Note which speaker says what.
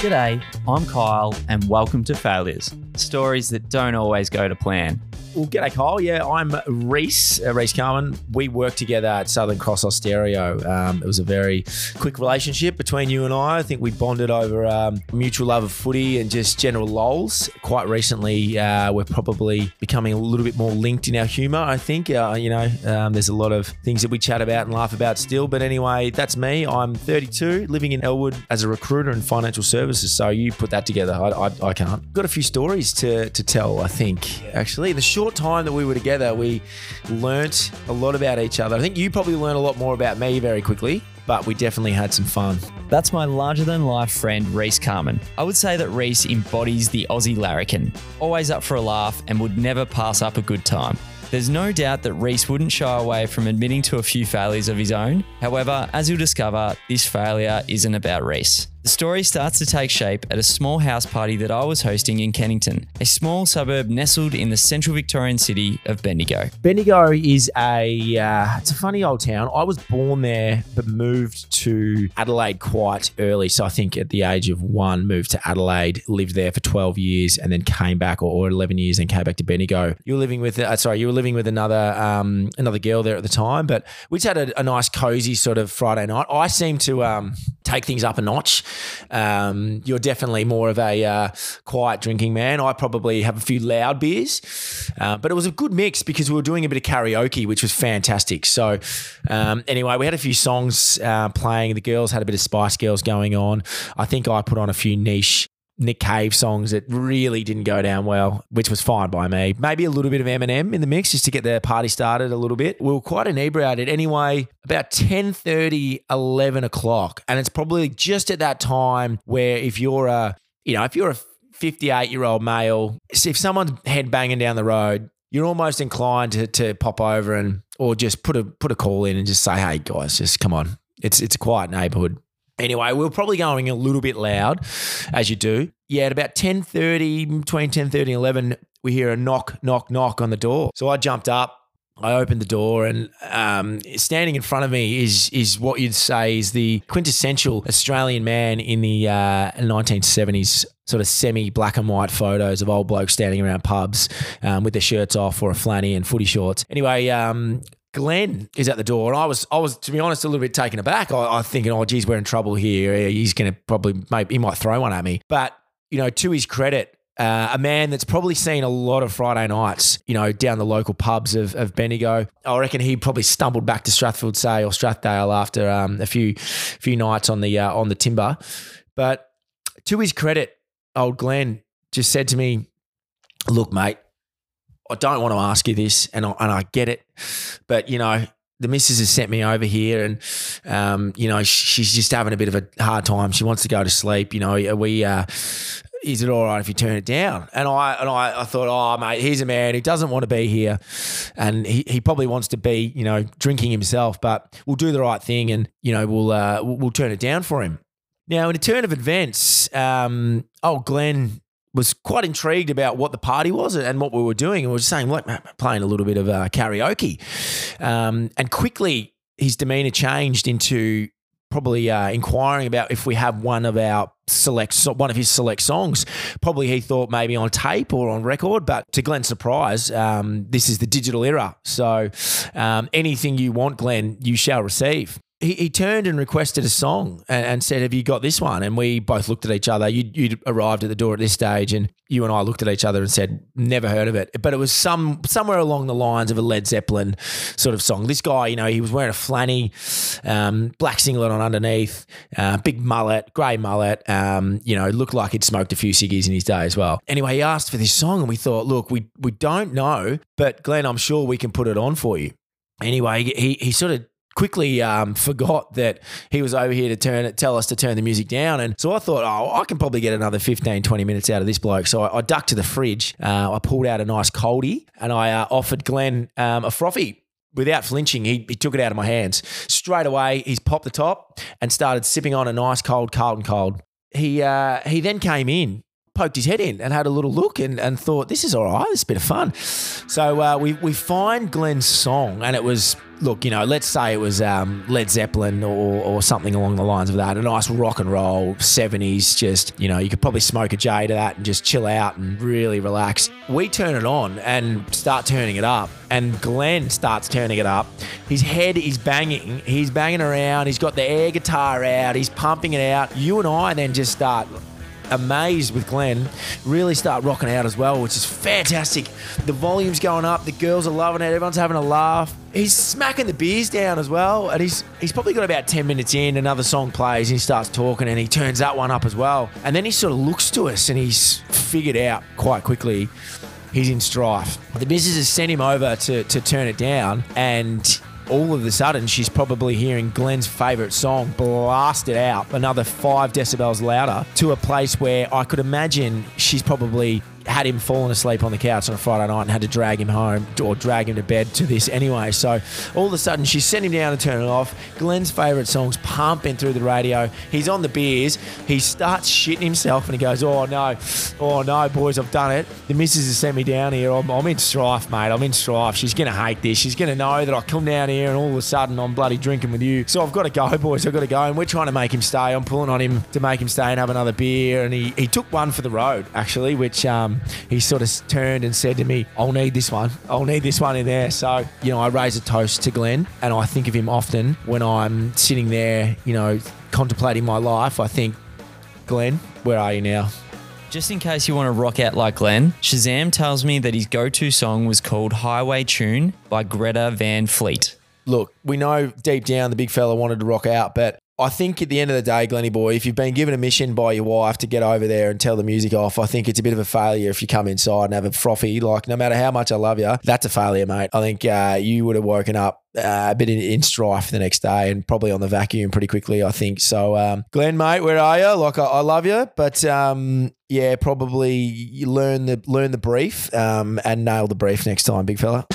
Speaker 1: G'day, I'm Kyle, and welcome to Failures stories that don't always go to plan.
Speaker 2: Well, g'day, Kyle. Yeah, I'm Reese, uh, Reese Carman. We worked together at Southern Cross Austereo. Um, it was a very quick relationship between you and I. I think we bonded over um, mutual love of footy and just general lols. Quite recently, uh, we're probably becoming a little bit more linked in our humour, I think. Uh, you know, um, there's a lot of things that we chat about and laugh about still. But anyway, that's me. I'm 32, living in Elwood as a recruiter in financial services. So you put that together. I, I, I can't. Got a few stories to, to tell, I think, actually. The short time that we were together, we learnt a lot about each other. I think you probably learned a lot more about me very quickly, but we definitely had some fun.
Speaker 1: That's my larger than life friend, Reese Carmen. I would say that Reese embodies the Aussie larrikin, always up for a laugh and would never pass up a good time. There's no doubt that Reese wouldn't shy away from admitting to a few failures of his own. However, as you'll discover, this failure isn't about Reese. The story starts to take shape at a small house party that I was hosting in Kennington, a small suburb nestled in the central Victorian city of Bendigo.
Speaker 2: Bendigo is a uh, it's a funny old town. I was born there, but moved to Adelaide quite early. So I think at the age of one, moved to Adelaide, lived there for twelve years, and then came back, or, or eleven years, and came back to Bendigo. You were living with uh, sorry, you were living with another um, another girl there at the time, but we just had a, a nice cozy sort of Friday night. I seem to um, take things up a notch. Um, you're definitely more of a uh, quiet drinking man. I probably have a few loud beers, uh, but it was a good mix because we were doing a bit of karaoke, which was fantastic. So, um, anyway, we had a few songs uh, playing. The girls had a bit of Spice Girls going on. I think I put on a few niche Nick Cave songs that really didn't go down well, which was fine by me. Maybe a little bit of Eminem in the mix just to get the party started a little bit. We were quite inebriated anyway, about 10 30, 11 o'clock. And it's probably just at that time where if you're a, you know, if you're a 58 year old male, if someone's head banging down the road, you're almost inclined to, to pop over and or just put a put a call in and just say, hey guys, just come on. It's it's a quiet neighborhood. Anyway, we are probably going a little bit loud, as you do. Yeah, at about 10.30, between 10.30 and 11, we hear a knock, knock, knock on the door. So I jumped up, I opened the door, and um, standing in front of me is is what you'd say is the quintessential Australian man in the uh, 1970s sort of semi black and white photos of old blokes standing around pubs um, with their shirts off or a flanny and footy shorts. Anyway, um, Glen is at the door, and I was, I was, to be honest, a little bit taken aback. I, I thinking, oh, geez, we're in trouble here. He's going to probably, maybe he might throw one at me. But you know, to his credit, uh, a man that's probably seen a lot of Friday nights, you know, down the local pubs of, of Bendigo. I reckon he probably stumbled back to Strathfieldsaye or Strathdale after um, a few few nights on the uh, on the timber. But to his credit, old Glen just said to me, "Look, mate, I don't want to ask you this, and I, and I get it, but you know, the missus has sent me over here, and um, you know, she's just having a bit of a hard time. She wants to go to sleep. You know, we. Uh, is it all right if you turn it down? And I and I, I thought, oh mate, he's a man who doesn't want to be here, and he, he probably wants to be, you know, drinking himself. But we'll do the right thing, and you know, we'll uh, we'll turn it down for him. Now, in a turn of events, um, oh Glen was quite intrigued about what the party was and what we were doing. And we were saying, like, playing a little bit of uh, karaoke. Um, and quickly, his demeanor changed into probably uh, inquiring about if we have one of our select one of his select songs. Probably he thought maybe on tape or on record, but to Glen's surprise, um, this is the digital era. So um, anything you want, Glen, you shall receive he, he turned and requested a song and, and, said, Have you got this one? And we both looked at each other. You, you'd arrived at the door at this stage, and you and I looked at each other and said, Never heard of it. But it was some somewhere along the lines of a Led Zeppelin sort of song. This guy, you know, he was wearing a flanny, um, black singlet on underneath, uh, big mullet, grey mullet, um, you know, looked like he'd smoked a few ciggies in his day as well. Anyway, he asked for this song, and we thought, Look, we, we don't know, but Glen, I'm sure we can put it on for you anyway, he, he sort of quickly um, forgot that he was over here to turn it, tell us to turn the music down. And so I thought, oh, I can probably get another 15, 20 minutes out of this bloke. So I, I ducked to the fridge. Uh, I pulled out a nice coldie and I uh, offered Glen um, a frothy. Without flinching, he, he took it out of my hands. Straight away, he's popped the top and started sipping on a nice cold Carlton Cold. He, uh, he then came in poked his head in and had a little look and, and thought, this is all right, this is a bit of fun. So uh, we, we find Glen's song, and it was, look, you know, let's say it was um, Led Zeppelin or, or something along the lines of that. A nice rock and roll, 70s, just, you know, you could probably smoke a J to that and just chill out and really relax. We turn it on and start turning it up, and Glen starts turning it up. His head is banging, he's banging around, he's got the air guitar out, he's pumping it out. You and I then just start amazed with Glen, really start rocking out as well, which is fantastic. The volume's going up, the girls are loving it, everyone's having a laugh. He's smacking the beers down as well, and he's he's probably got about 10 minutes in, another song plays, and he starts talking and he turns that one up as well. And then he sort of looks to us and he's figured out quite quickly he's in strife. The missus has sent him over to, to turn it down, and all of a sudden she's probably hearing Glen's favourite song blasted out another five decibels louder to a place where I could imagine she's probably had him fallen asleep on the couch on a Friday night and had to drag him home or drag him to bed to this anyway. So all of a sudden, she sent him down to turn it off. Glen's favourite song's pumping through the radio. He's on the beers. He starts shitting himself and he goes, Oh no, oh no, boys, I've done it. The missus has sent me down here. I'm, I'm in strife, mate. I'm in strife. She's going to hate this. She's going to know that I come down here and all of a sudden I'm bloody drinking with you. So I've got to go, boys. I've got to go. And we're trying to make him stay. I'm pulling on him to make him stay and have another beer. And he, he took one for the road, actually, which um, Um, he sort of turned and said to me, I'll need this one. I'll need this one in there. So, you know, I raise a toast to Glen and I think of him often when I'm sitting there, you know, contemplating my life. I think, Glen, where are you now?
Speaker 1: Just in case you want to rock out like Glen, Shazam tells me that his go to song was called Highway Tune by Greta Van Fleet.
Speaker 2: Look, we know deep down the big fella wanted to rock out, but I think at the end of the day, Glenny boy, if you've been given a mission by your wife to get over there and tell the music off, I think it's a bit of a failure if you come inside and have a frothy. Like, no matter how much I love you, that's a failure, mate. I think uh, you would have woken up uh, a bit in, in, strife the next day and probably on the vacuum pretty quickly, I think. So, um, Glen, mate, where are you? Like, I, I love you, but um, yeah, probably learn the learn the brief um, and nail the brief next time, big fella.